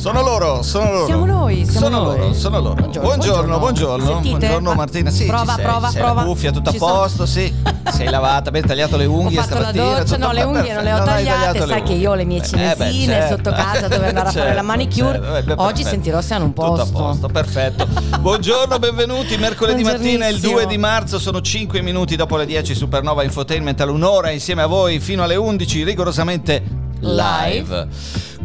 Sono loro, sono loro. Siamo noi, siamo sono noi. loro, sono loro. Buongiorno, Buongiorno, buongiorno. Sentite? Buongiorno Ma- Martina. Sì, prova, sei, prova, sei. prova. La cuffia tutto a Ci sono. posto, sì. Sei lavata, ben tagliato le unghie ho fatto la stamattina. doccia, tutto no, le unghie non le ho hai tagliate, sai che io ho le mie unghie. Eh, beh, cinesine certo. sotto casa dove andare a fare la Certo, manicure. certo. Eh, beh, Oggi sentirò se hanno un Tutto a posto. posto, perfetto. Buongiorno, benvenuti. Mercoledì mattina, il 2 di marzo, sono 5 minuti dopo le 10 Supernova Infotainment all'un'ora insieme a voi fino alle 11, rigorosamente live.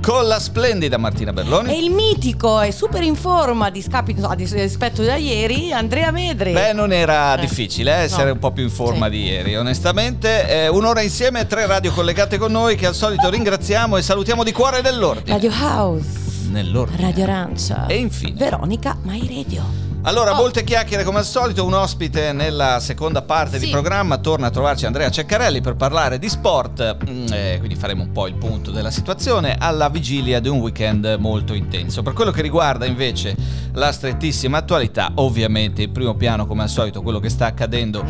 Con la splendida Martina Berloni. E il mitico e super in forma di scapito a rispetto da ieri, Andrea Medri. Beh, non era Eh. difficile eh, essere No. un po' più in forma Sì. di ieri, onestamente. Eh, un'ora insieme, tre radio collegate con noi che al solito ringraziamo e salutiamo di cuore nell'ordine. Radio House, Nell'ordine. Radio Arancia. E infine. Veronica My Radio. Allora, Oh. molte chiacchiere come al solito, un ospite nella seconda parte di Sì. programma, torna a trovarci Andrea Ceccarelli per parlare di sport, Mm, eh, quindi faremo un po' il punto della situazione alla vigilia di un weekend molto intenso. Per quello che riguarda invece la strettissima attualità, ovviamente in primo piano come al solito quello che sta accadendo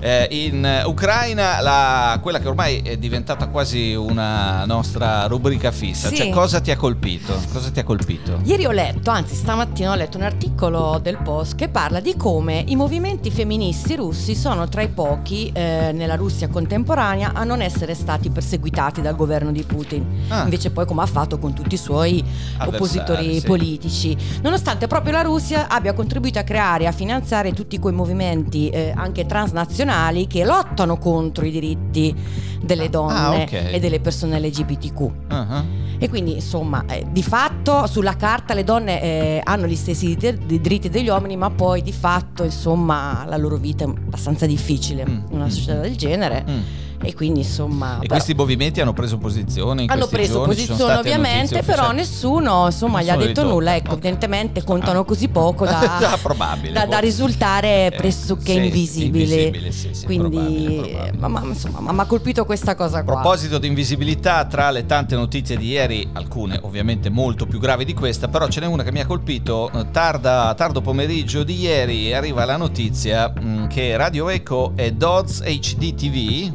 eh, in Ucraina, la- quella che ormai è diventata quasi una nostra rubrica fissa, Sì. cioè cosa ti ha colpito? Cosa ti ha colpito? Ieri ho letto, anzi stamattina ho letto un articolo del Post che parla di come i movimenti femministi russi sono tra i pochi eh, nella Russia contemporanea a non essere stati perseguitati dal governo di Putin. Ah. Invece poi come ha fatto con tutti i suoi oppositori sì. politici. Nonostante proprio la Russia abbia contribuito a creare e a finanziare tutti quei movimenti eh, anche transnazionali che lottano contro i diritti delle donne Ah, ok. e delle persone LGBTQ. Ah, E quindi insomma, eh, di fatto sulla carta le donne eh, hanno gli stessi dir- di- diritti degli uomini, ma poi di fatto insomma la loro vita è abbastanza difficile Mm, in una società del genere. Mm. E quindi insomma... E però- questi movimenti hanno preso posizione in hanno preso giorni? Posizione ovviamente, però nessuno insomma Non gli ha detto ridotte. nulla. Ecco, evidentemente contano Ah. così poco da, Ah, probabile, da- da risultare Eh, pressoché sì, invisibili. invisibile, sì, sì, Quindi, probabile, probabile. ma, ma- insomma, mi ha colpito questa cosa A qua. proposito di invisibilità, tra le tante notizie di ieri, alcune ovviamente molto più gravi di questa, però ce n'è una che mi ha colpito. eh, Tarda, tardo pomeriggio di ieri arriva la notizia mh, che Radio Echo e Dodds HD TV,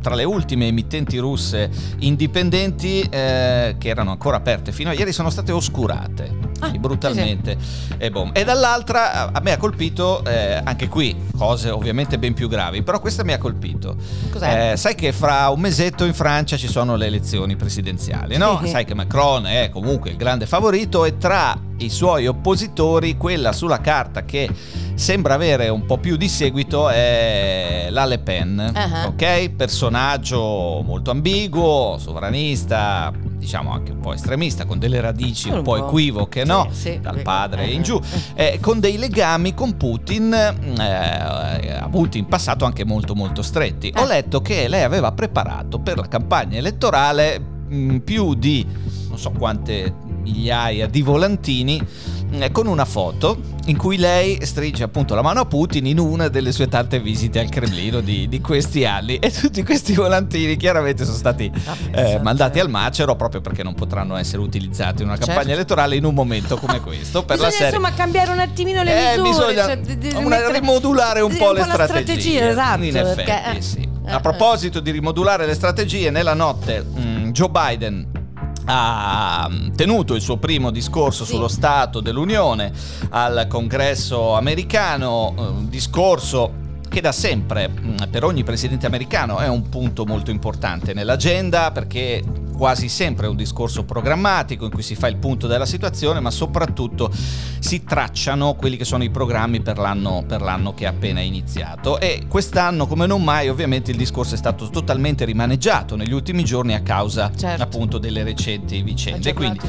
tra le ultime emittenti russe indipendenti eh, che erano ancora aperte fino a ieri, sono state oscurate. Ah, brutalmente e, boom. e dall'altra a- me ha colpito eh, anche qui cose ovviamente ben più gravi però questa mi ha colpito Cos'è? eh, sai che fra un mesetto in Francia ci sono le elezioni presidenziali, no? Sì. sai che Macron è comunque il grande favorito e tra i suoi oppositori quella sulla carta che sembra avere un po' più di seguito è la Le Pen, Ah. ok? Personaggio molto ambiguo, sovranista, diciamo anche un po' estremista, con delle radici un, Un po' po'. equivoche, Sì, no? sì. Dal padre Eh, in giù, eh, con dei legami con Putin eh, avuti in passato anche molto molto stretti. Ho Eh. letto che lei aveva preparato per la campagna elettorale mh, più di non so quante migliaia di volantini eh, con una foto in cui lei stringe appunto la mano a Putin in una delle sue tante visite al Cremlino di, di questi anni e tutti questi volantini chiaramente sono stati Ah, eh, pensate. mandati al macero proprio perché non potranno essere utilizzati in una campagna Certo. elettorale in un momento come questo per bisogna la serie insomma cambiare un attimino le eh, misure bisogna cioè, di- di una- mettere- rimodulare un sì, po' le strategie. esatto In effetti, perché, eh, sì. eh, A proposito di rimodulare le strategie, nella notte mm, Joe Biden ha tenuto il suo primo discorso Sì. sullo Stato dell'Unione al congresso americano, eh, un discorso che da sempre mm, per ogni presidente americano è un punto molto importante nell'agenda perché quasi sempre un discorso programmatico in cui si fa il punto della situazione, ma soprattutto si tracciano quelli che sono i programmi per l'anno, per l'anno che è appena iniziato. E quest'anno, come non mai, ovviamente il discorso è stato totalmente rimaneggiato negli ultimi giorni a causa Certo. appunto delle recenti vicende. Quindi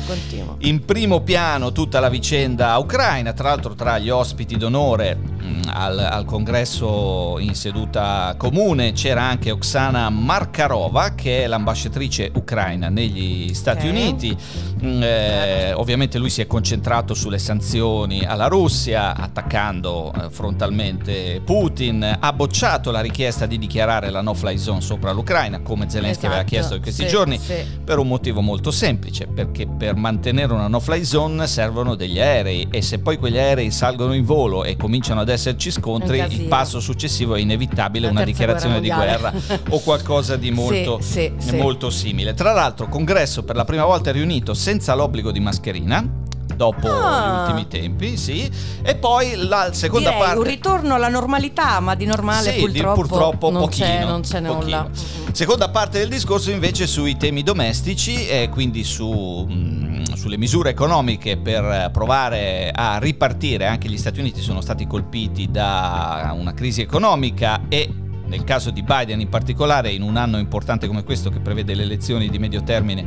in primo piano tutta la vicenda ucraina, tra l'altro tra gli ospiti d'onore mh, al, al congresso in seduta comune c'era anche Oksana Markarova che è l'ambasciatrice ucraina dell'Ucraina negli Stati Ok. Uniti. Mm, eh, ovviamente lui si è concentrato sulle sanzioni alla Russia, attaccando eh, frontalmente Putin, ha bocciato la richiesta di dichiarare la no-fly zone sopra l'Ucraina, come Zelensky aveva Esatto, chiesto in questi sì, giorni, sì. per un motivo molto semplice, perché per mantenere una no-fly zone servono degli aerei e se poi quegli aerei salgono in volo e cominciano ad esserci scontri, il passo successivo è inevitabile La una dichiarazione di guerra guerra mondiale. o qualcosa di molto, sì. molto simile. Tra l'altro, congresso per la prima volta riunito senza l'obbligo di mascherina. Dopo Ah. gli ultimi tempi, sì. E poi la seconda Direi parte. un ritorno alla normalità, ma di normale Sì, di- purtroppo, purtroppo non, pochino, c'è, non c'è pochino. nulla. Seconda parte del discorso invece sui temi domestici e quindi su, mh, sulle misure economiche per provare a ripartire. Anche gli Stati Uniti sono stati colpiti da una crisi economica e nel caso di Biden in particolare, in un anno importante come questo che prevede le elezioni di medio termine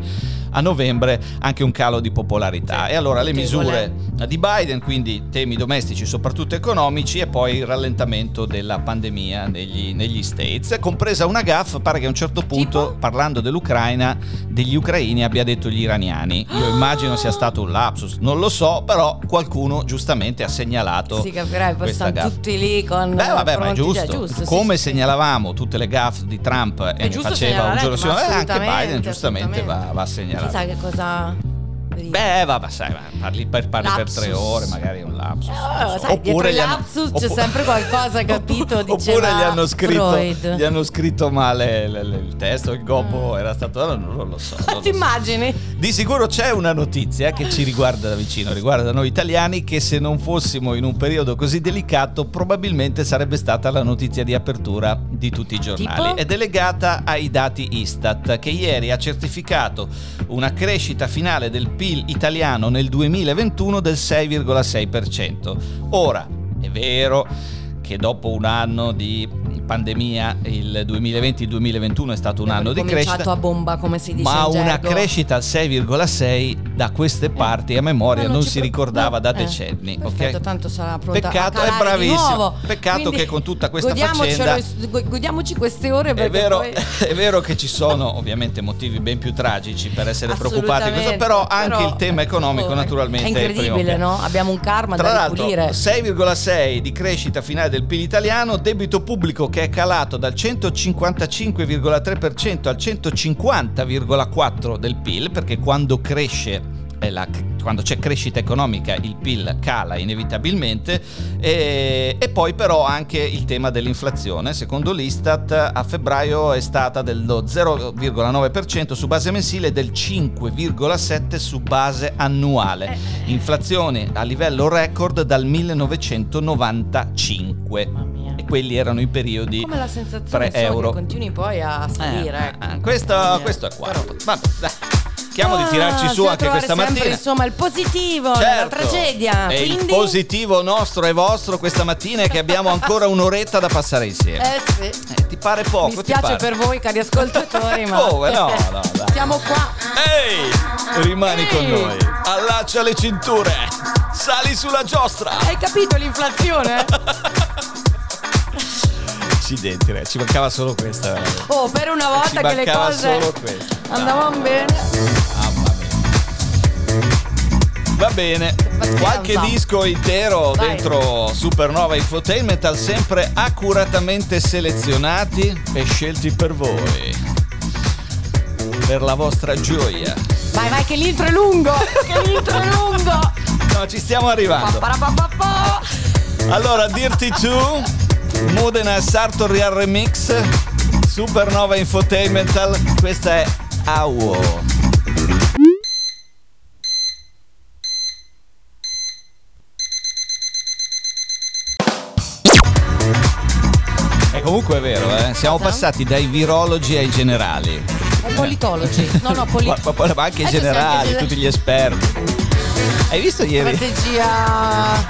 a novembre, anche un calo di popolarità. E allora le misure di Biden, quindi temi domestici soprattutto economici e poi il rallentamento della pandemia negli, negli States, compresa una gaffa, pare che a un certo punto, Tipo? parlando dell'Ucraina, degli ucraini abbia detto gli iraniani. Io immagino sia stato un lapsus, non lo so, però qualcuno giustamente ha segnalato Sì, capirai, poi stanno tutti lì con Beh, vabbè, ma è giusto. cioè, giusto, sì, Come sì, sì. Segnalavamo tutte le gaffe di Trump e È ne faceva un segnalare, giorno sì, eh, anche Biden giustamente va, va segnalato. Chissà che cosa... Beh, vabbè, sai, parli, per, parli per Lapsus. tre ore, magari è un lapsus. Eh, sai, i gli hanno- lapsus c'è oppu- sempre qualcosa, capito? Oppure gli hanno scritto, gli hanno scritto male l- l- il testo, il gobbo era stato. Non, lo so. non Ti so. immagini? Di sicuro c'è una notizia che ci riguarda da vicino, riguarda noi italiani, che se non fossimo in un periodo così delicato probabilmente sarebbe stata la notizia di apertura di tutti i giornali. Tipo? Ed è legata ai dati Istat, che ieri ha certificato una crescita finale del PIL italiano nel 2021 del 6,6%. Ora, è vero che dopo un anno di pandemia, il 2020-2021 è stato un anno di crescita. a bomba, come si dice Ma una crescita al 6,6 da queste parti a memoria non, ci si pro- ricordava no, da eh, decenni. ok? Perfetto, tanto sarà pronta Peccato, è bravissimo. Peccato Quindi che con tutta questa faccenda- go- Godiamoci queste ore È vero, poi... è vero che ci sono ovviamente motivi ben più tragici per essere preoccupati, questo, Assolutamente, però anche però- il tema economico oh, naturalmente È incredibile, piano. no? Abbiamo un karma Tra da ripulire. 6,6 di crescita finale del PIL italiano, debito pubblico che è calato dal 155,3% al 150,4% del PIL, perché quando cresce la- quando c'è crescita economica il PIL cala inevitabilmente e, e poi però anche il tema dell'inflazione secondo l'Istat a febbraio è stata dello 0,9% su base mensile e del 5,7% su base annuale Eh. inflazione a livello record dal 1995 Mamma mia. E quelli erano i periodi Come la sensazione 3 so, euro che continui poi a salire. Eh, eh, questo, mia. questo è qua Vabbè, dai. Cerchiamo di tirarci Ah, su bisogna anche questa sempre, mattina insomma, il positivo nella Certo. tragedia. E il positivo nostro e vostro questa mattina è che abbiamo ancora un'oretta da passare insieme. Eh sì. Eh, ti pare poco? Mi spiace per voi, cari ascoltatori, ma. Come? No, no, dai. Siamo qua. Ehi, rimani con noi. Allaccia le cinture. Sali sulla giostra. Hai capito l'inflazione? Accidenti, ragazzi, ci mancava solo questa. veramente. Oh, per una volta che le cose andavano bene. Mamma mia. Va bene, pazienza. qualche disco intero Vai. dentro Supernova Infotainment sempre accuratamente selezionati e scelti per voi. Per la vostra gioia. Vai, vai, che l'intro è lungo. Che l'intro è lungo. No, ci stiamo arrivando. Allora, Dirty 2, Modena e Sartori al remix, Supernova Infotainmental, questa è Awo. E comunque è vero, eh? siamo passati dai virologi ai generali, È politologi. No, no, ma, politologi. ma- ma anche i Adesso sei generali, anche- tutti gli esperti. Hai visto ieri? Strategia.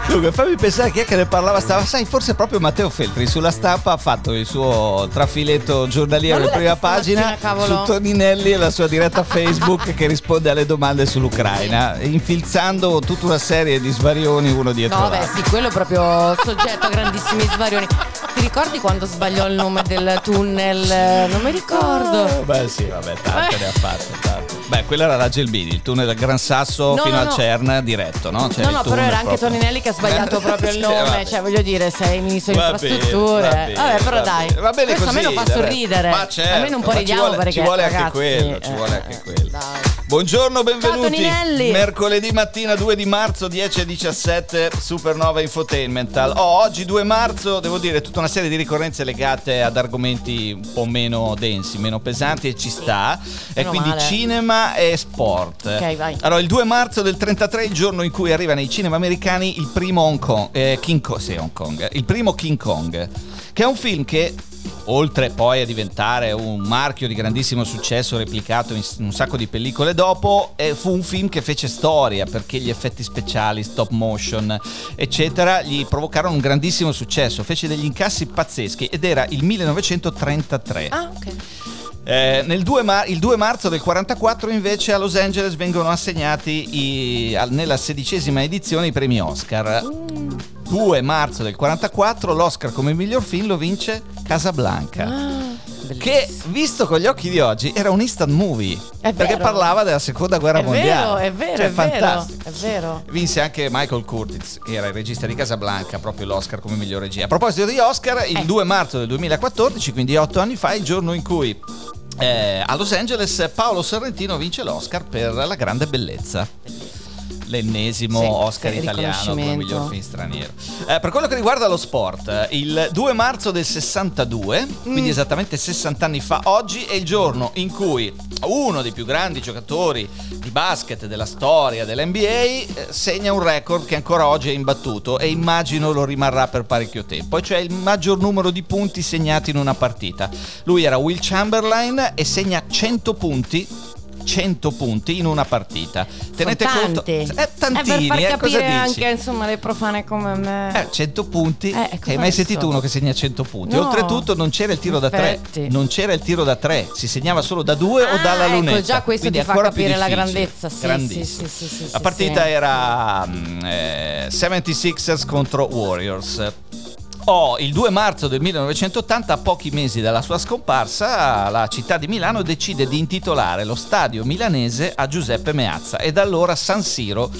Dunque, fammi pensare chi è che ne parlava. Stava, sai, forse proprio Matteo Feltri sulla stampa ha fatto il suo trafiletto giornaliero in prima pagina su Toninelli e la sua diretta Facebook che risponde alle domande sull'Ucraina, infilzando tutta una serie di svarioni uno dietro No, beh, l'altro. sì, quello è proprio soggetto a grandissimi svarioni. Ti ricordi quando sbagliò il nome del tunnel? Non mi ricordo. Beh, sì, vabbè, tante ne ha fatte. Tante. Beh, quello era la Gelbini, il tunnel da Gran Sasso No, fino no, al no. CERN diretto, no? C'era no, no, però era anche proprio. Toninelli che ha sbagliato proprio il nome. Cioè, voglio dire, sei ministro di infrastrutture. va bene, Vabbè, però va dai. Va bene questo così, almeno fa sorridere. Ma certo, almeno un po' ci ridiamo vuole- perché ci vuole anche quello, ci eh, vuole anche eh, quello. dai. Buongiorno, benvenuti. Toninelli. Mercoledì mattina 2 di marzo 10 e 17 Supernova Infotainmental. Oh, oggi 2 marzo, devo dire, tutta una serie di ricorrenze legate ad argomenti un po' meno densi, meno pesanti e ci sta. E meno quindi male. cinema e sport. Ok, vai. Allora, il 2 marzo del 33 è il giorno in cui arriva nei cinema americani il primo Hong Kong, eh, King Kong, sì, Hong Kong, il primo King Kong, che è un film che oltre poi a diventare un marchio di grandissimo successo replicato in un sacco di pellicole dopo, eh, fu un film che fece storia perché gli effetti speciali, stop motion, eccetera, gli provocarono un grandissimo successo, fece degli incassi pazzeschi ed era il 1933. Ah, ok. Eh, nel 2 mar- il 2 marzo del 44 invece a Los Angeles vengono assegnati i- al- nella sedicesima edizione i premi Oscar. 2 marzo del 44 l'Oscar come miglior film lo vince Casablanca. Ah, Che bellissimo. visto con gli occhi di oggi era un instant movie È perché vero. parlava della seconda guerra È vero, mondiale. è vero, Cioè, è vero, fantastico. è vero. Vinse anche Michael Curtiz, che era il regista di Casablanca, proprio l'Oscar come miglior regia. A proposito di Oscar, il Eh. 2 marzo del 2014, quindi otto anni fa, il giorno in cui eh, a Los Angeles Paolo Sorrentino vince l'Oscar per La grande bellezza. L'ennesimo Sì, Oscar italiano come miglior film straniero. Eh, per quello che riguarda lo sport, il 2 marzo del 62, quindi Mm. esattamente 60 anni fa, oggi è il giorno in cui uno dei più grandi giocatori di basket della storia dell'NBA eh, segna un record che ancora oggi è imbattuto e immagino lo rimarrà per parecchio tempo, cioè il maggior numero di punti segnati in una partita. Lui era Will Chamberlain e segna 100 punti 100 punti in una partita. Tenete conto, eh, tantini, Eh, per eh, far cosa capire dici? anche insomma le profane come me. Eh, 100 punti. Eh, cosa hai mai sentito uno che segna 100 punti? No. Oltretutto non c'era il tiro da 3. Infatti. Non c'era il tiro da 3, si segnava solo da 2 o Ah, dalla ecco, lunetta. già questo Quindi ti fa capire la grandezza, sì, Grandissimo. sì, sì, sì, la partita era mm, eh, 76ers contro Warriors. Oh, il 2 marzo del 1980, a pochi mesi dalla sua scomparsa, la città di Milano decide di intitolare lo stadio milanese a Giuseppe Meazza e da allora San Siro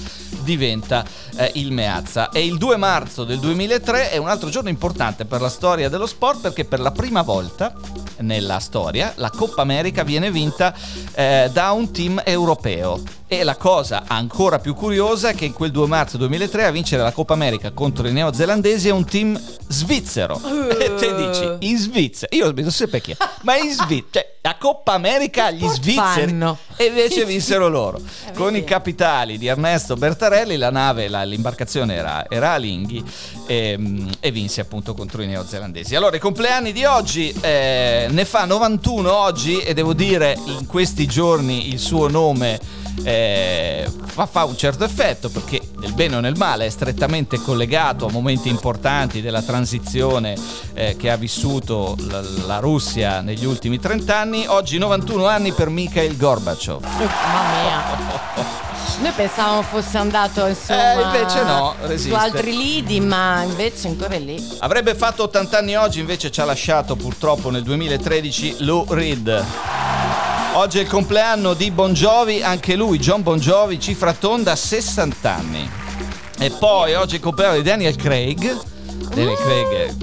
diventa eh, il Meazza. E il 2 marzo del 2003 è un altro giorno importante per la storia dello sport perché per la prima volta nella storia la Coppa America viene vinta eh, da un team europeo. E la cosa ancora più curiosa è che in quel 2 marzo 2003 a vincere la Coppa America contro i neozelandesi è un team svizzero. E te dici, in Svizzera, io non so perché, ma in Svizzera, cioè, la Coppa America agli svizzeri fanno? e invece vinsero loro. Eh, Con i capitali di Ernesto Bertarelli, la nave, la- l'imbarcazione era, era a Linghi e, mm, e vinse appunto contro i neozelandesi. Allora, i compleanni di oggi eh, ne fa 91 oggi e devo dire in questi giorni il suo nome eh, fa, fa un certo effetto perché nel bene o nel male è strettamente collegato a momenti importanti della transizione eh, che ha vissuto la, la Russia negli ultimi 30 anni. Oggi 91 anni per Mikhail Gorbachev. Mamma mia. Noi pensavamo fosse andato insomma Eh, invece no, resiste. su altri lidi, ma invece ancora lì. Avrebbe fatto 80 anni oggi, invece ci ha lasciato purtroppo nel 2013 Lou Reed. Oggi è il compleanno di Bon Jovi, anche lui, John Bon Jovi, cifra tonda, 60 anni. E poi oggi è il compleanno di Daniel Craig. Daniel Craig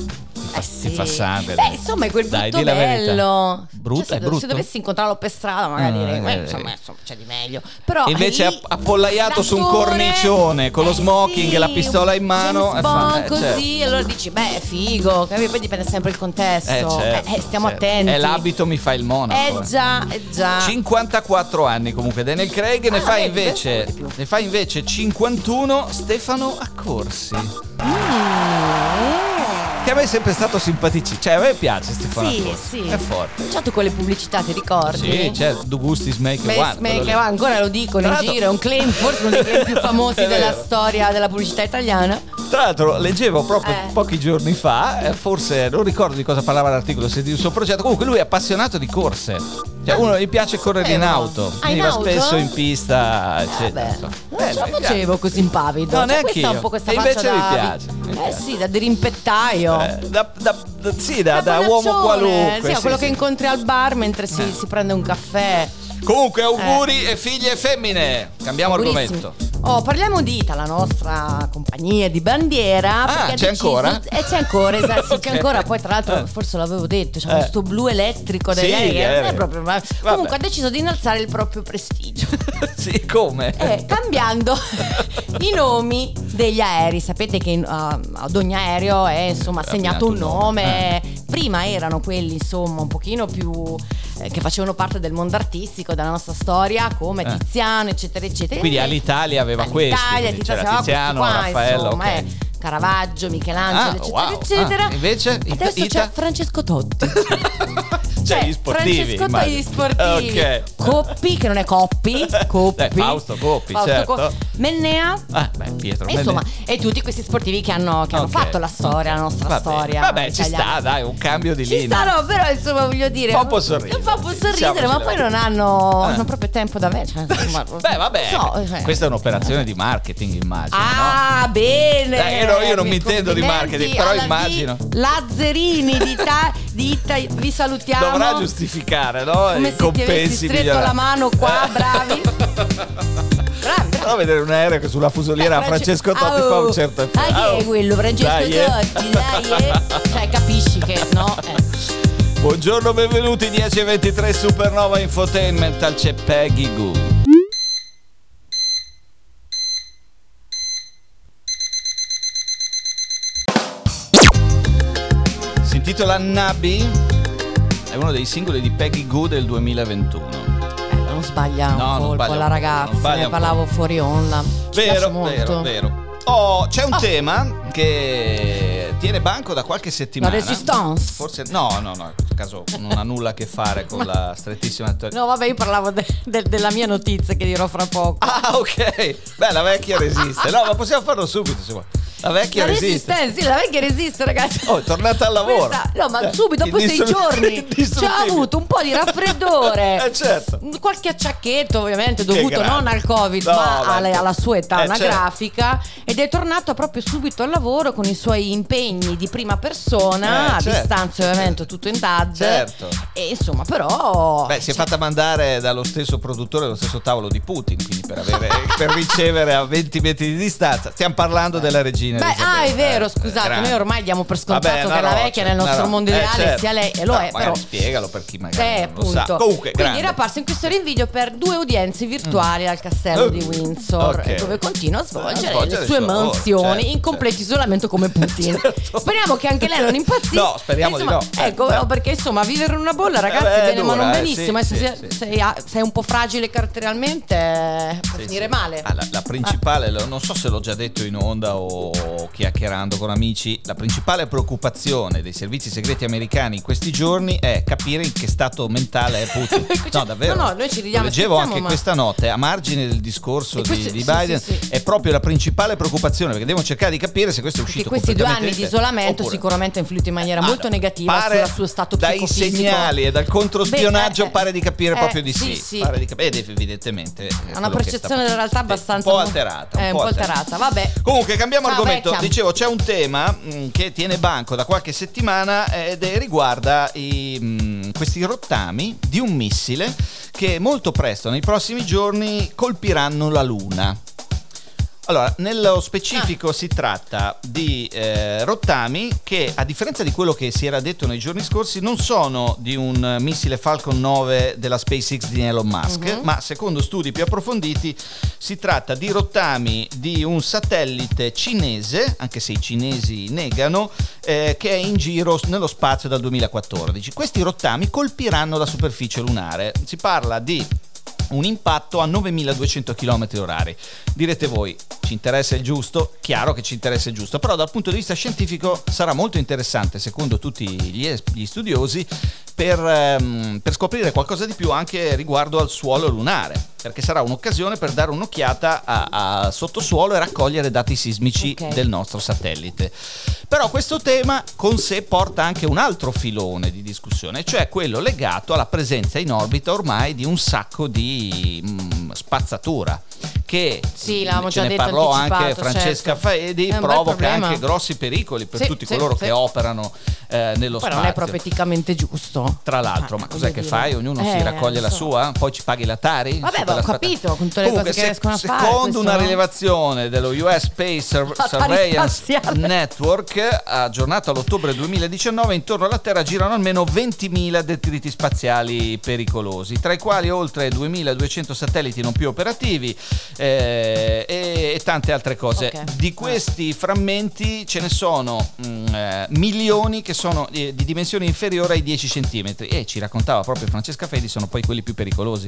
eh, fa, Eh ti fa sangue. Beh, insomma, è quel Dai, brutto verità. bello. Brutto, Cioè, è se, brutto. se dovessi incontrarlo per strada, magari direi, eh, "Eh, insomma, eh. insomma, c'è di meglio. Però E invece è lì, app- appollaiato su un cornicione con lo eh smoking sì, e la pistola in mano, James e fa- Bond eh, così, certo. allora dici, beh, è figo, capi? Poi dipende sempre il contesto. Eh, certo, Eh, stiamo certo. attenti. E l'abito mi fa il monaco. Eh già, eh già. 54 anni comunque Daniel Craig ne Ah, fa vedi, invece ne fa invece 51 Stefano Accorsi Mm. Che a me è sempre stato simpaticissimo cioè a me piace Stefano Sì, Accorsi sì. è forte C'ha tu quelle pubblicità, ti ricordi? sì c'è Do Gustis Make Beh, One ancora lo dicono in giro, è un claim, forse uno dei claim più famosi della storia della pubblicità italiana. tra l'altro leggevo proprio Eh. pochi giorni fa eh, forse non ricordo di cosa parlava l'articolo se di un suo progetto comunque lui è appassionato di corse cioè uno gli piace correre in sapevo. auto Ah, quindi in va auto? spesso in pista eccetera Vabbè, insomma. non Eh, ce la facevo così impavido. No, Cioè, neanche questa io. un po' questa E invece mi piace. mi Eh piace. sì, da dirimpettaio. Eh, da, da- da- sì, da, da Da uomo qualunque. Sì, sì, quello che incontri al bar mentre si, Eh. si prende un caffè. Comunque, auguri e figlie femmine. Cambiamo Augurissimi. argomento. Oh, parliamo di Ita, la nostra compagnia di bandiera. Ah, c'è deciso- ancora? Eh, c'è ancora, esatto, sì, Ok. c'è ancora. Poi, tra l'altro, Eh. forse l'avevo detto, c'è Eh. questo blu elettrico Sì, aerei, che non eh. è proprio. ma-. Comunque, ha deciso di innalzare il proprio prestigio. sì, come? Eh, cambiando i nomi degli aerei. Sapete che uh, ad ogni aereo è insomma assegnato un nome. Eh. Prima erano quelli insomma un pochino più eh, che facevano parte del mondo artistico, della nostra storia, come Eh. Tiziano, eccetera, eccetera. Quindi all'Italia aveva questi. All'Italia, quindi Tiziano, aveva questi Tiziano, qua, Raffaello. insomma, ok. eh, Caravaggio, Michelangelo, Ah, eccetera, wow. eccetera. Ah, invece, Adesso Ita- c'è Francesco Totti. Cioè, gli sportivi. Francesco Totti immagino. sportivi. Ok. Coppi, che non è Coppi. Coppi. Eh, Fausto Coppi, certo. Coppi. Mennea. Ah, beh, Pietro. E Insomma, e tutti questi sportivi che hanno, che hanno Ok. fatto la storia, la nostra Vabbè. storia. Vabbè, ci italiana. sta, dai, un cambio di Ci linea. sta, no, però insomma voglio dire. Fa un po' sorridere, Fa un po' sorridere, ma poi non hanno, Eh. hanno proprio tempo da me. Cioè, insomma, Beh, vabbè, no, cioè. questa è un'operazione di marketing, immagino. no? Ah, bene! Eh, no, io non mi intendo di marketing, però immagino. Lazzerini di, Ta- di Ita- vi salutiamo. Dovrà giustificare, no? Come I se ti avessi stretto migliorati. la mano qua, bravi. Bravi, Però vedere un aereo che sulla fusoliera Beh, France- Francesco Totti Au. fa un certo effetto. Ah, Au. è quello? Francesco Dai, eh. Totti, dai, eh. Cioè, capisci che no? Eh. Buongiorno, benvenuti 10.23 Supernova Infotainment, c'è Peggy Goo. Si intitola Nabi, uno dei singoli di Peggy Goo del 2021. Eh, non sbaglia un No, colpo la ragazza, ne parlavo fuori onda. Vero, vero, vero. Oh, c'è un Ah. tema che tiene banco da qualche settimana. La resistance. Forse no, no, no, in questo caso non ha nulla a che fare con la strettissima attualità. No, vabbè, io parlavo de- de- della mia notizia che dirò fra poco. Ah, ok. Beh, la vecchia resiste. No, ma possiamo farlo subito se vuoi. La vecchia la resiste. sì, la vecchia resiste, ragazzi. Oh, è tornata al lavoro. Questa- no, ma Eh, subito, dopo sei giorni, ci ha avuto un po' di raffreddore. Eh, certo. Qualche acciacchetto, ovviamente, dovuto non al Covid, No, ma alla, alla sua età Eh, certo. anagrafica. Ed è tornato proprio subito al lavoro con i suoi impegni di prima persona, Eh, a certo. distanza, ovviamente, tutto in DAD. Certo. E insomma, però. Beh, si è fatta mandare dallo stesso produttore allo stesso tavolo di Putin, quindi per, avere, per ricevere a 20 metri di distanza. Stiamo parlando della regina Beh, Elisabetta. ah, è vero, Eh, scusate, grande. noi ormai diamo per scontato Vabbè, che no, la no, vecchia cioè, nel nostro no, no. mondo Eh, ideale certo. sia lei, e lo No, è, però. spiegalo per chi magari Eh, non lo sa. Comunque, Quindi grande. era apparso in questo rinvio per due udienze virtuali al castello Oh, di Windsor, ok. dove continua a svolgere, A svolgere le sue lavoro, mansioni certo, in completo certo. isolamento come Putin. Certo. Speriamo che anche lei non impazzisca. No, speriamo di Insomma, no. Eh, Ecco, no. perché insomma, vivere in una bolla, ragazzi, Eh, bene, ma non eh, benissimo. sì, Eh, sì, sei un po' fragile caratterialmente, eh, può Sì, finire sì. male. Ah, la, la principale, lo- non so se l'ho già detto in onda o chiacchierando con amici, la principale preoccupazione dei servizi segreti americani in questi giorni è capire in che stato mentale è Putin. Cioè, No, davvero. no, no, noi ci ridiamo Lo Leggevo anche ma- questa notte, a margine del discorso di, questo- di sì, Biden, sì, è proprio la principale preoccupazione perché devono cercare di capire se questo è Perché uscito questi due anni di isolamento oppure- sicuramente ha influito in maniera Ah, molto negativa sul suo stato dai psicofisico. segnali e dal controspionaggio Beh, eh, pare di capire eh, proprio di sì, sì, sì. Pare di cap- ed evidentemente è Ha una quello che percezione della realtà abbastanza un po' alterata, Eh, un po' alterata. Vabbè. Comunque cambiamo Ciao, argomento. vecchia. Dicevo, c'è un tema mh, che tiene banco da qualche settimana ed è- riguarda i, mh, questi rottami di un missile che molto presto, nei prossimi giorni, colpiranno la Luna. Allora, nello specifico si tratta di eh, rottami che, a differenza di quello che si era detto nei giorni scorsi, non sono di un missile Falcon 9 della SpaceX di Elon Musk, Mhm. ma secondo studi più approfonditi si tratta di rottami di un satellite cinese, anche se i cinesi negano, eh, che è in giro nello spazio dal 2014. Questi rottami colpiranno la superficie lunare. Si parla di un impatto a 9200 km orari. Direte voi, ci interessa il giusto? Chiaro che ci interessa il giusto, però dal punto di vista scientifico sarà molto interessante, secondo tutti gli, gli studiosi, per, ehm, per scoprire qualcosa di più anche riguardo al suolo lunare, perché sarà un'occasione per dare un'occhiata a, a sottosuolo e raccogliere dati sismici Ok. del nostro satellite. Però questo tema con sé porta anche un altro filone di discussione, cioè quello legato alla presenza in orbita ormai di un sacco di mm, spazzatura che Sì, l'avevamo ce ne detto, parlò anche Francesca certo. Faedi, provoca anche grossi pericoli per Sì, tutti sì, coloro che operano eh, nello Poi spazio. non è proprio eticamente giusto. Tra l'altro, Ah, ma cos'è che dire. fai? Ognuno si Eh, raccoglie la so. sua? Poi ci paghi la Tari? Vabbè, ho capito, con tutte le Comunque, cose che riescono a fare, Secondo una rilevazione dello US Space Sur- Surveillance. Network, aggiornato all'ottobre 2019, intorno alla Terra girano almeno 20.000 detriti spaziali pericolosi, tra i quali oltre 2.200 satelliti non più operativi eh, e, e tante altre cose. Ok. Di questi frammenti ce ne sono mm, eh, milioni che sono eh, di dimensione inferiore ai 10 cm e ci raccontava proprio Francesca Fedi sono poi quelli più pericolosi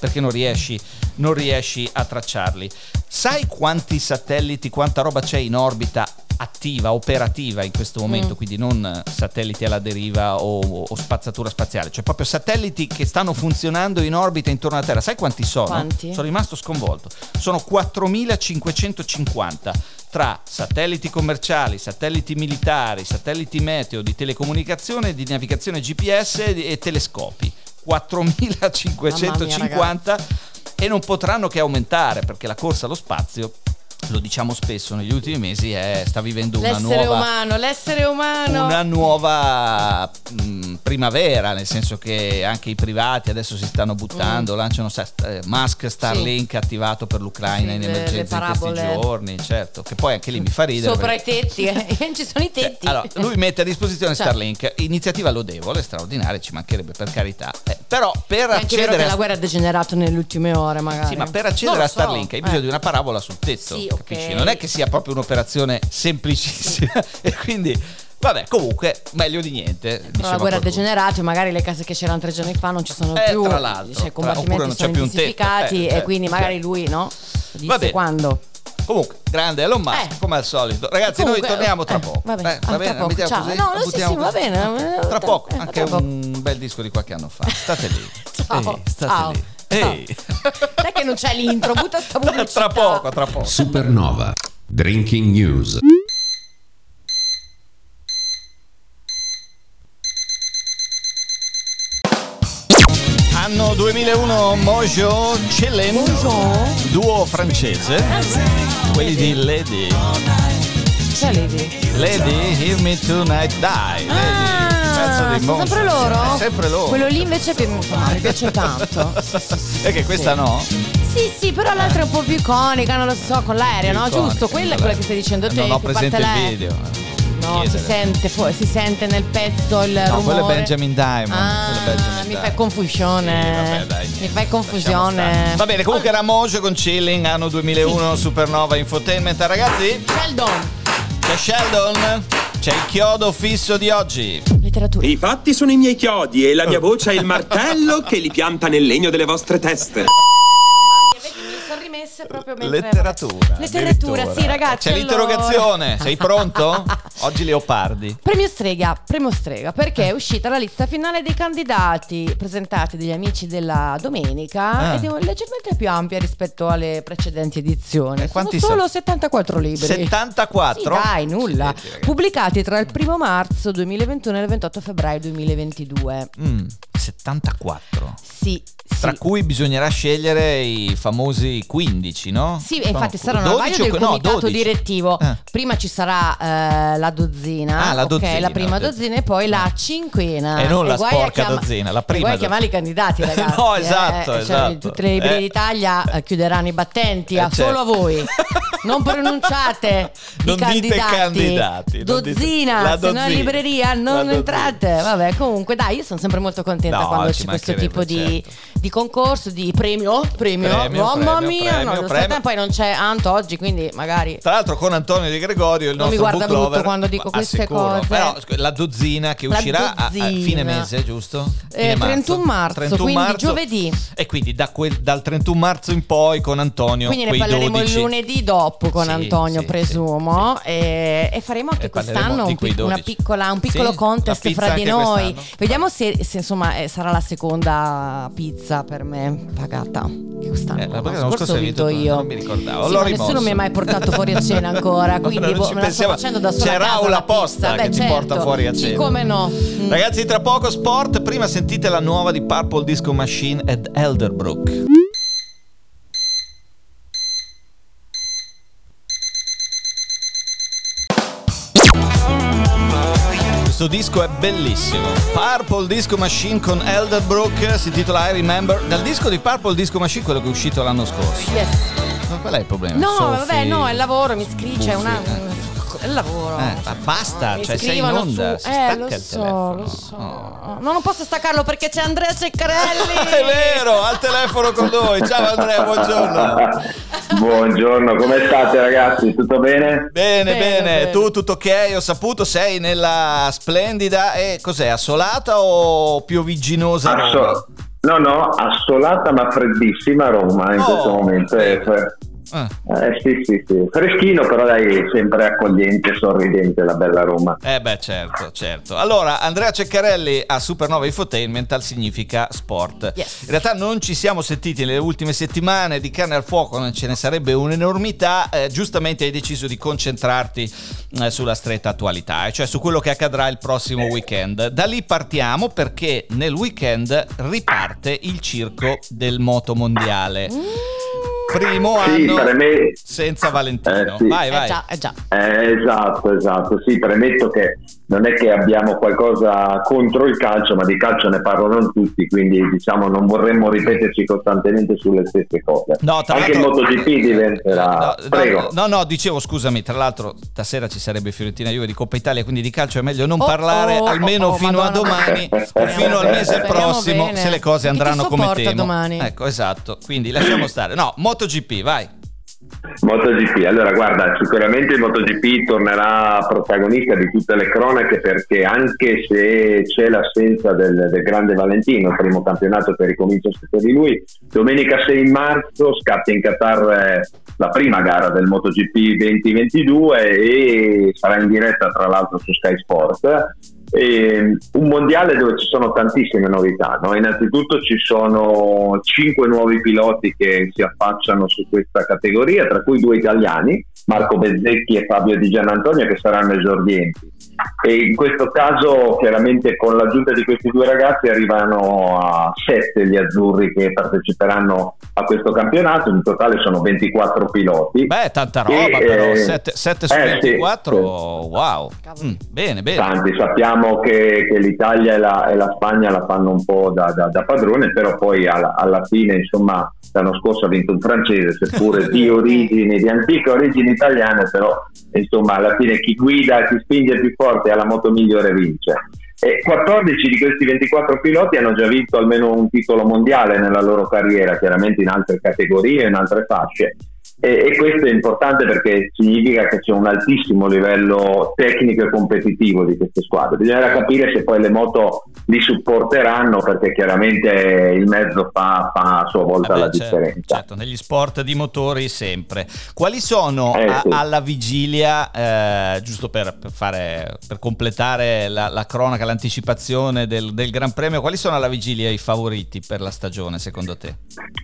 perché non riesci, non riesci a tracciarli. Sai quanti satelliti, quanta roba c'è in orbita attiva, operativa in questo momento, Mm. quindi non satelliti alla deriva o, o spazzatura spaziale, cioè proprio satelliti che stanno funzionando in orbita intorno alla Terra. Sai quanti sono? Quanti? Sono rimasto sconvolto. Sono 4550 tra satelliti commerciali, satelliti militari, satelliti meteo, di telecomunicazione, di navigazione GPS e telescopi. 4550 e non potranno che aumentare perché la corsa allo spazio lo diciamo spesso negli ultimi mesi è, sta vivendo una L'essere nuova umano, l'essere umano. una nuova mh, primavera, nel senso che anche i privati adesso si stanno buttando, Mm. lanciano eh, Musk Starlink attivato per l'Ucraina Sì, in emergenza in questi giorni, certo, che poi anche lì mi fa ridere. Sopra perché- i tetti, eh. ci sono i cioè, tetti. allora, lui mette a disposizione Cioè. Starlink, iniziativa lodevole, straordinaria, ci mancherebbe per carità. Eh, però per È anche vero accedere che la guerra è degenerato nelle ultime ore, magari. sì, ma per accedere lo a so, Starlink hai bisogno eh. di una parabola sul tetto. Sì, capisci? ok. Non è che sia proprio un'operazione semplicissima. e quindi, vabbè, comunque, meglio di niente. Però diceva la guerra qualcuno. degenerato magari le case che c'erano tre giorni fa non ci sono Eh, più. tra l'altro, Cioè, tra- combattimenti non c'è sono più intensificati Eh, e certo, quindi magari certo. lui, no? Va Disse quando. Comunque, grande Elon Musk, Eh. come al solito. Ragazzi, Comunque, noi torniamo tra eh, poco. va bene. Eh, Ah, tra bene? poco, Mettiamo ciao. così? No, no, sì, sì, va bene. Tra poco, Eh, anche tra poco. un bel disco di qualche anno fa. State lì. Ciao. Ehi, state Ciao. lì. Ehi. Sai che non c'è l'intro, butta sta pubblicità. tra poco, tra poco. Supernova. Drinking News. Anno 2001 Mojo Chillin, duo francese, quelli di Lady. C'è Lady. Lady, Hear Me Tonight Die. Lady, pezzo Ah, sono sempre loro? È sempre loro. Quello lì invece pi- mi piace tanto. Sì, sì, sì, Perché sì, questa sì. no? Sì, sì, però l'altra è un po' più iconica, non lo so, con l'aereo, no? Iconica, Giusto, quella è quella che stai dicendo te. Non ho che presente il video. No, si sente, fu- si sente nel pezzo il No, rumore. quello è Benjamin Diamond. Ah, quello è Benjamin mi Diamond. fai confusione. Sì, vabbè, dai, mi fai confusione. Va bene, comunque era Mojo con Chilling, anno 2001, Supernova Infotainment. Ragazzi, Sheldon, c'è Sheldon, c'è il chiodo fisso di oggi. Letteratura. I fatti sono i miei chiodi e la mia voce è il martello che li pianta nel legno delle vostre teste. Mamma mia, vedi, mi rimesse proprio mentre... Letteratura. Letteratura, sì, ragazzi. C'è allora- l'interrogazione, sei pronto? Oggi Leopardi. Premio Strega, premio Strega, perché è uscita la lista finale dei candidati presentati dagli amici della domenica Ah. ed è leggermente più ampia rispetto alle precedenti edizioni. E quanti sono solo sono? 74 libri. 74? Sì, dai, nulla. Ragazzi. Pubblicati tra il 1 marzo 2021 e il 28 febbraio 2022. Mm, 74. Sì, sì. Tra cui bisognerà scegliere i famosi 15, no? Sì, e Sono infatti saranno a 12 vaglio del no, comitato 12. direttivo. Ah. Prima ci sarà eh, la dozzina, Ah, la dozzina, la prima dozzina e poi la cinquena. E non la guai a sporca chiama- dozzina, la e prima a dozzina. chiamare i candidati, ragazzi. No, eh, esatto, cioè, esatto. tutte le librerie Eh. d'Italia eh, chiuderanno i battenti, Eh, ah, solo a certo. voi. Non pronunciate Non i candidati. candidati, non dite- Dozzina, la se no dozzina, libreria la non dozzina. entrate. Vabbè, comunque dai, io sono sempre molto contenta No, quando c'è questo tipo di, certo. di concorso, di premio. Premio, Premio, mamma mia, premio, no, lo premio. sapete, poi non c'è Anto oggi, quindi magari Tra l'altro con Antonio Di Gregorio, il Non mi nostro guarda book lover, quando dico queste assicuro. cose. Però la dozzina che La uscirà a, a dozzina. fine mese, giusto? Eh, Fine 31 marzo, quindi giovedì. E quindi da quel- dal 31 marzo in poi con Antonio Quindi ne parleremo 12. il lunedì dopo con Sì, Antonio, sì, presumo. E, e faremo anche E quest'anno un, una 12. piccola- un piccolo Sì, contest fra di noi. Vediamo se, se, insomma eh, sarà la seconda pizza per me pagata. Che quest'anno. Eh, L'anno scorso ho vinto tu, io. non mi ricordavo. Sì, L'ho ma nessuno rimosso. mi ha mai portato fuori a cena ancora. Quindi Non boh, me la sto facendo da sola. C'è a casa Raul la apposta che Beh, ti porta certo. fuori a Sì, cena. come no? Mm. Ragazzi, tra poco sport. Prima sentite la nuova di Purple Disco Machine ed Elderbrook. Questo disco è bellissimo. Purple Disco Machine con Elderbrook si intitola I Remember. Dal disco di Purple Disco Machine, quello che è uscito l'anno scorso. Yes. Ma qual è il problema? No, Sophie? vabbè, no, è il lavoro, mi scrice, è Buffi, una... eh. Il lavoro. Eh, ma basta, Mi cioè sei in onda, su- si Eh, stacca lo il so, telefono. lo so. Oh. No, non posso staccarlo perché c'è Andrea Ceccarelli. È vero, al telefono con noi. Ciao Andrea, buongiorno. Buongiorno, come state ragazzi? Tutto bene? Bene, bene, Bene, bene. Tu tutto ok? Ho saputo, sei nella splendida e cos'è? Assolata o piovigginosa? Roma? Asso- no, no, assolata ma freddissima Roma in Oh, questo momento. È fre- Ah. eh, sì, sì, sì. Freschino, però dai, sempre accogliente, sorridente la bella Roma. Eh beh, certo, certo. Allora, Andrea Ceccarelli a Supernova Infotainmental significa sport. Yes. In realtà non ci siamo sentiti nelle ultime settimane, di carne al fuoco non ce ne sarebbe un'enormità, eh, giustamente hai deciso di concentrarti eh, sulla stretta attualità, eh, cioè su quello che accadrà il prossimo weekend. Da lì partiamo perché nel weekend riparte il circo del moto mondiale. Primo Sì, anno per me- senza Valentino. Eh, sì. Vai, Eh vai. già, eh già. Eh, esatto, esatto. Sì, premetto che non è che abbiamo qualcosa contro il calcio, ma di calcio ne parlano tutti, quindi diciamo non vorremmo ripeterci costantemente sulle stesse cose. No, tra Anche il l'altro- MotoGP diventerà... No, Prego. no, no, no, dicevo scusami, tra l'altro stasera ci sarebbe Fiorentina Juve di Coppa Italia, quindi di calcio è meglio non Oh, parlare oh, almeno oh, oh, fino a Madonna. domani o fino al mese Speriamo prossimo bene. se le cose Chi ti andranno come temo. domani? Ecco, esatto, quindi lasciamo stare. No, MotoGP, vai. MotoGP, allora guarda, sicuramente il MotoGP tornerà protagonista di tutte le cronache perché anche se c'è l'assenza del, del grande Valentino, il primo campionato che ricomincia sotto di lui, domenica 6 marzo scatta in Qatar eh, la prima gara del MotoGP 2022 e sarà in diretta tra l'altro su Sky Sport. E un mondiale dove ci sono tantissime novità. no? Innanzitutto ci sono cinque nuovi piloti che si affacciano su questa categoria, tra cui due italiani, Marco Bezzecchi e Fabio Di Gianantonio, che saranno esordienti. E in questo caso, chiaramente, con l'aggiunta di questi due ragazzi arrivano a sette gli azzurri che parteciperanno a questo campionato. In totale sono 24 piloti. Beh, tanta E, roba però, eh, 7, su eh, sì, 24, sì. wow. Mm, bene, bene. Tanti sappiamo che, che l'Italia e la, e la Spagna la fanno un po' da, da- da padrone, però poi alla, alla fine, insomma, l'anno scorso ha vinto un francese, seppure di origini, di antiche origini italiane, però insomma alla fine chi guida, chi spinge più forte alla moto migliore vince. E 14 di questi 24 piloti hanno già vinto almeno un titolo mondiale nella loro carriera, chiaramente in altre categorie, in altre fasce. E, e questo è importante perché significa che c'è un altissimo livello tecnico e competitivo di queste squadre. Bisognerà capire se poi le moto li supporteranno perché chiaramente il mezzo fa, fa a sua volta Vabbè, la certo, differenza. certo, negli sport di motori sempre. Quali sono Eh, a- sì. alla vigilia, eh, giusto per, per fare, per completare la, la cronaca, l'anticipazione del, del Gran Premio, quali sono alla vigilia i favoriti per la stagione secondo te?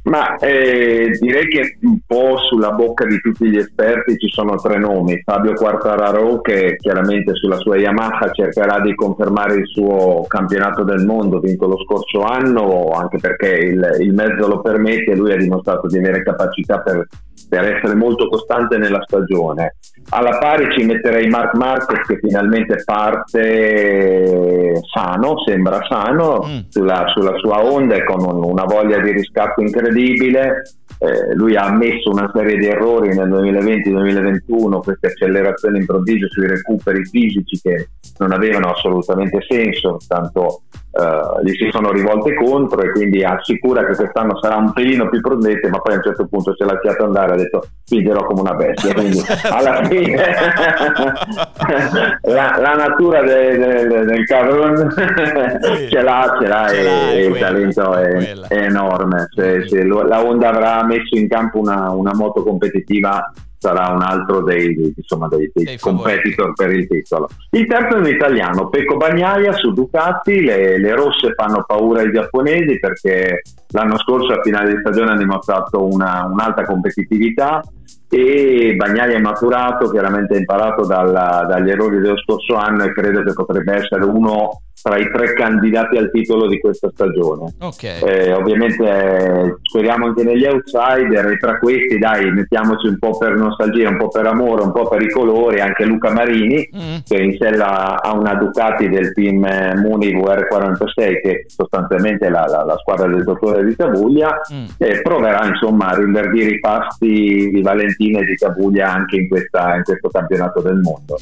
Ma eh, direi che un po' sulla bocca di tutti gli esperti ci sono tre nomi. Fabio Quartararo che chiaramente sulla sua Yamaha cercherà di confermare il suo campionato del mondo vinto lo scorso anno, anche perché il, il mezzo lo permette e lui ha dimostrato di avere capacità per, per essere molto costante nella stagione. Alla pari ci metterei Mark Marquez che finalmente parte sano, sembra sano, Mm. sulla, sulla sua onda e con un- una voglia di riscatto incredibile. Eh, lui ha ammesso una serie di errori nel 2020-2021, queste accelerazioni improvvise sui recuperi fisici che non avevano assolutamente senso, tanto eh, gli si sono rivolte contro e quindi assicura che quest'anno sarà un pelino più prudente, ma poi a un certo punto si è lasciato andare, ha detto spingerò come una bestia, quindi alla fine la, la natura de- de- del Caron Sì. ce l'ha, ce l'ha Ce e, l'ha, e il talento è è enorme. Se, se lo- la Honda avrà messo in campo una, una moto competitiva sarà un altro dei, insomma, dei, dei Dei competitor per il titolo. Il terzo è un italiano, Pecco Bagnaia su Ducati, le, le rosse fanno paura ai giapponesi perché l'anno scorso a finale di stagione ha dimostrato una, un'alta competitività. E Bagnaia è maturato, chiaramente ha imparato dalla- dagli errori dello scorso anno e credo che potrebbe essere uno tra i tre candidati al titolo di questa stagione. Ok. Eh, ovviamente eh, speriamo anche negli outsider e tra questi dai mettiamoci un po' per nostalgia, un po' per amore, un po' per i colori, anche Luca Marini Mm. che in sella ha una Ducati del team eh, Muni VR46 che sostanzialmente è la, la- la squadra del dottore di Tavuglia Mm. e proverà insomma a rinverdire i passi di Valentina e di Tavuglia anche in, questa- in questo campionato del mondo.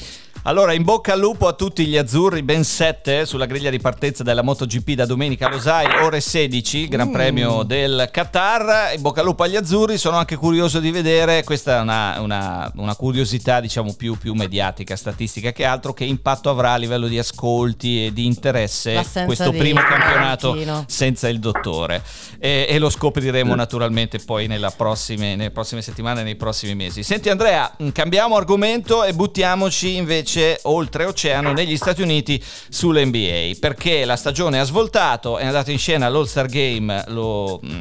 Allora, in bocca al lupo a tutti gli azzurri, ben 7 sulla griglia di partenza della MotoGP da domenica Rosai, ore 16, Gran Premio del Qatar. In bocca al lupo agli azzurri, sono anche curioso di vedere, questa è una, una- una curiosità diciamo più, più mediatica, statistica che altro, che impatto avrà a livello di ascolti e di interesse questo primo campionato Valentino. senza il dottore. E, e lo scopriremo naturalmente poi prossime, nelle prossime settimane, nei prossimi mesi. Senti Andrea, cambiamo argomento e buttiamoci invece oltreoceano negli Stati Uniti sull'NBA, perché la stagione ha svoltato, è andato in scena l'All-Star Game, lo... mh,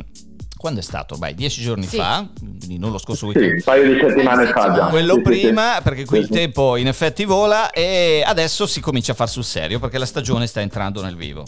Quando è stato? Ormai dieci giorni Sì. fa, quindi non lo scorso Sì, weekend. un paio di settimane Eh, fa già. Quello Sì, sì, sì. prima, perché qui Sì, il sì. tempo in effetti vola e adesso si comincia a far sul serio perché la stagione sta entrando nel vivo.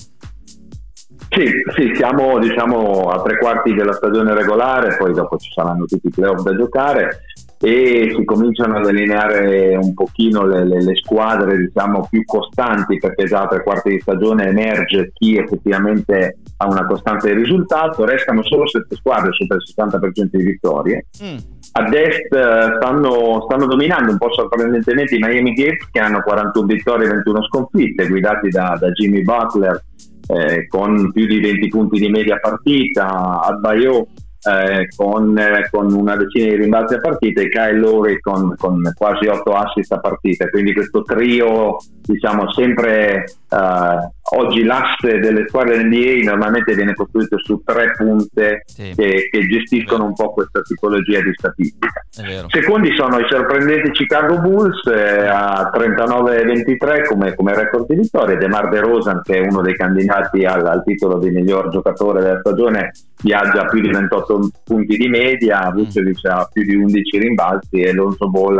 Sì, sì, siamo diciamo a tre quarti della stagione regolare, poi dopo ci saranno tutti i playoff da giocare e si cominciano a delineare un pochino le, le- le squadre diciamo più costanti perché già tre quarti di stagione emerge chi effettivamente ha una costante di risultato, restano solo sette squadre sopra il 60% di vittorie. Mm. Ad est eh, stanno, stanno dominando un po' sorprendentemente i Miami Heat che hanno 41 vittorie e 21 sconfitte, guidati da, da Jimmy Butler eh, con più di 20 punti di media partita, Adbayo eh, con, eh, con una decina di rimbalzi a partita e Kyle Lowry con, con quasi 8 assist a partita. Quindi questo trio, diciamo, sempre eh, oggi l'asse delle squadre NBA normalmente viene costruito su tre punte Sì. che, che gestiscono un po' questa tipologia di statistica. Secondi sono i sorprendenti Chicago Bulls eh, a 39-23 come, come record di vittoria. DeMar DeRozan, che è uno dei candidati al, al titolo di miglior giocatore della stagione, viaggia a più di 28 punti di media, Vucevic ha più di 11 rimbalzi e Lonzo Ball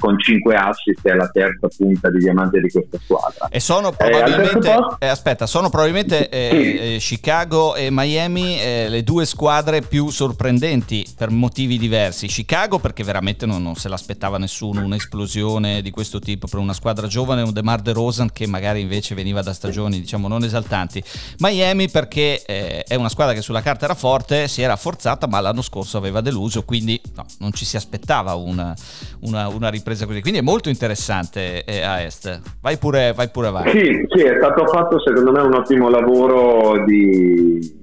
con 5 assist è la terza punta di diamante di questa squadra. E sono Eh, probabilmente, eh, aspetta, sono probabilmente eh, Sì. eh, Chicago e Miami eh, le due squadre più sorprendenti per motivi diversi. Chicago perché veramente non, non se l'aspettava nessuno un'esplosione di questo tipo per una squadra giovane, un DeMar DeRozan che magari invece veniva da stagioni diciamo non esaltanti. Miami perché eh, è una squadra che sulla carta era forte, si era forzata ma l'anno scorso aveva deluso, quindi no, non ci si aspettava una, una- una ripresa così. Quindi è molto interessante eh, a est. Vai pure, vai pure avanti. Sì, sì, è stato fatto secondo me un ottimo lavoro di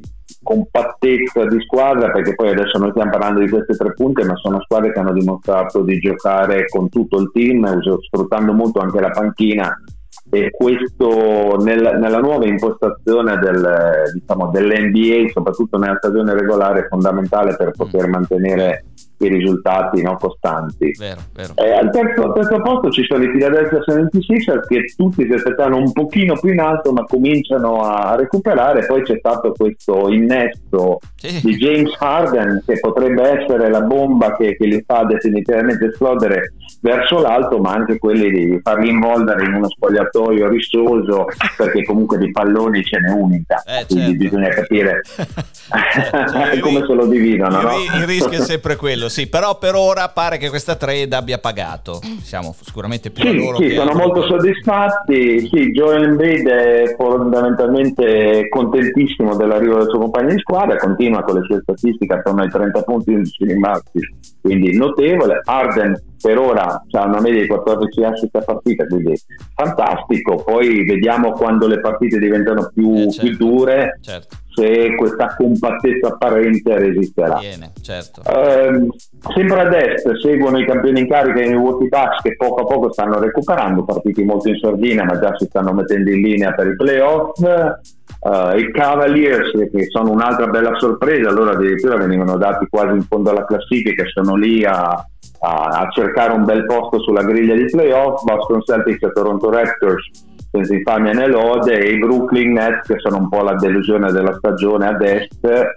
compattezza di squadra perché poi adesso noi stiamo parlando di queste tre punte ma sono squadre che hanno dimostrato di giocare con tutto il team sfruttando molto anche la panchina e questo nel- nella nuova impostazione del, diciamo, dell'NBA soprattutto nella stagione regolare è fondamentale per poter mantenere i risultati no, costanti Vero, vero. eh, al, terzo, al terzo posto ci sono i Philadelphia 76ers che tutti si aspettavano un pochino più in alto ma cominciano a recuperare poi c'è stato questo innesto Sì. di James Harden che potrebbe essere la bomba che, che li fa definitivamente esplodere verso l'alto ma anche quelli di farli involvere in uno spogliatoio rissoso perché comunque di palloni ce n'è unica Eh, quindi certo. bisogna capire Certo. come se lo dividono il, no? il rischio è sempre quello, sì, però per ora pare che questa trade abbia pagato. Siamo sicuramente più Sì, loro sì, che sono molto soddisfatti. Sì, Joel Embiid è fondamentalmente contentissimo dell'arrivo del suo compagno di squadra, continua con le sue statistiche attorno ai 30 punti di rimasti, quindi notevole. Arden per ora ha una media di 14 assist a partita, quindi fantastico. Poi vediamo quando le partite diventano più, Eh, certo. più dure Certo, se questa compattezza apparente resisterà. viene, certo. Ehm, sempre ad est seguono i campioni in carica i Milwaukee Bucks che poco a poco stanno recuperando, partiti molto in sordina ma già si stanno mettendo in linea per i playoff. Eh, I Cavaliers che sono un'altra bella sorpresa, loro addirittura venivano dati quasi in fondo alla classifica sono lì a, a- a cercare un bel posto sulla griglia di playoff. Boston Celtics e Toronto Raptors senza infamia né lode e i Brooklyn Nets che sono un po' la delusione della stagione ad est.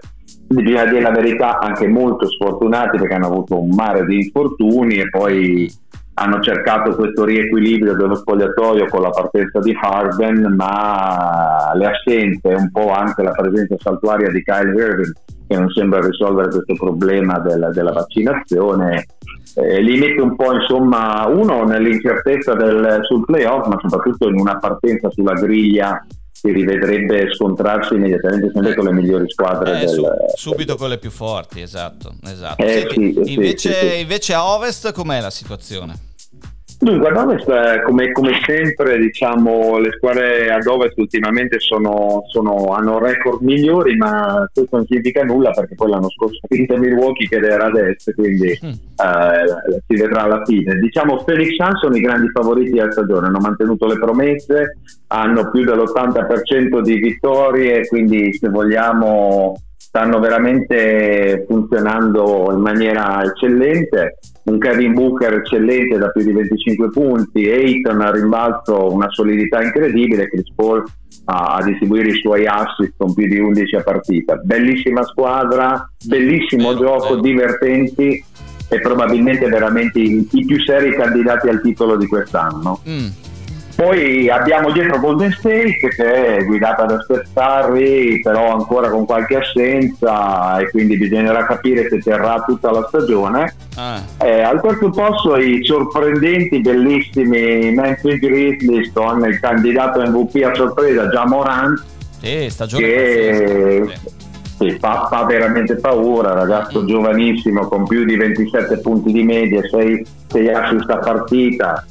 Bisogna dire la verità anche molto sfortunati perché hanno avuto un mare di infortuni e poi hanno cercato questo riequilibrio dello spogliatoio con la partenza di Harden, ma le assenze, un po' anche la presenza saltuaria di Kyle Irving, che non sembra risolvere questo problema della, della vaccinazione, eh, li mette un po' insomma uno nell'incertezza del, sul playoff, ma soprattutto in una partenza sulla griglia si rivedrebbe scontrarsi immediatamente sempre con le migliori squadre Eh, del, su- subito con le più forti, esatto. esatto. Eh, Senti, sì, invece, sì, sì. invece a ovest com'è la situazione? Dunque, ad ovest, come, come sempre, diciamo, le squadre ad ovest ultimamente sono, sono- hanno record migliori, ma questo non significa nulla perché poi l'anno scorso ha vinto Milwaukee che era ad est, quindi Mm. eh, si vedrà alla fine. Diciamo, Phoenix Suns sono i grandi favoriti della stagione, hanno mantenuto le promesse, hanno più dell'80% di vittorie, quindi se vogliamo stanno veramente funzionando in maniera eccellente. Un Kevin Booker eccellente da più di 25 punti, Ayton a rimbalzo una solidità incredibile, Chris Paul a, a distribuire i suoi assist con più di 11 a partita. Bellissima squadra, bellissimo gioco, divertenti e probabilmente veramente i, i più seri candidati al titolo di quest'anno. Mm. Poi abbiamo dietro Golden State che è guidata da Steph Curry, però ancora con qualche assenza e quindi bisognerà capire se terrà tutta la stagione. Ah, Eh, al terzo posto i sorprendenti, bellissimi Memphis Grizzlies con il candidato MVP a sorpresa già sì, stagione che sì, fa, fa veramente paura, ragazzo Mm. giovanissimo con più di 27 punti di media, 6, 6 assist a partita.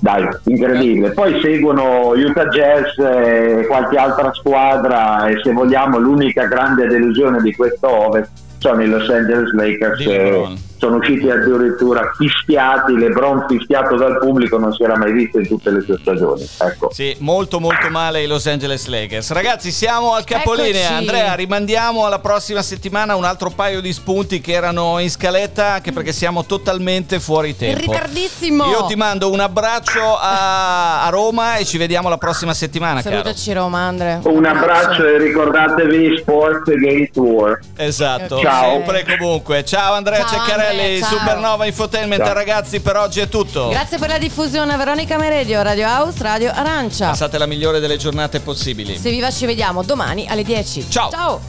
Dai, incredibile. Poi seguono Utah Jazz e qualche altra squadra e se vogliamo l'unica grande delusione di questo Ovest sono i Los Angeles Lakers. Sono usciti addirittura fischiati, LeBron fischiato dal pubblico non si era mai visto in tutte le sue stagioni. Ecco. Sì, molto molto male i Los Angeles Lakers. Ragazzi, siamo al capolinea. Eccoci. Andrea, rimandiamo alla prossima settimana un altro paio di spunti che erano in scaletta, anche perché siamo totalmente fuori In tempo. ritardissimo. Io ti mando un abbraccio a, a Roma e ci vediamo la prossima settimana, caro. Salutaci Roma, Andre. Un abbraccio e ricordatevi Sports Against War. Esatto. Ciao. Sempre e comunque. Ciao Andrea Ciao, Ceccarelli, Andre, ciao. Supernova Infotainment. Ciao. Ragazzi, per oggi è tutto. Grazie per la diffusione, Veronica Meredio, Radio House, Radio Arancia. Passate la migliore delle giornate possibili. Se viva ci vediamo domani alle 10. Ciao. Ciao.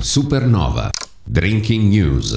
Supernova. Drinking News.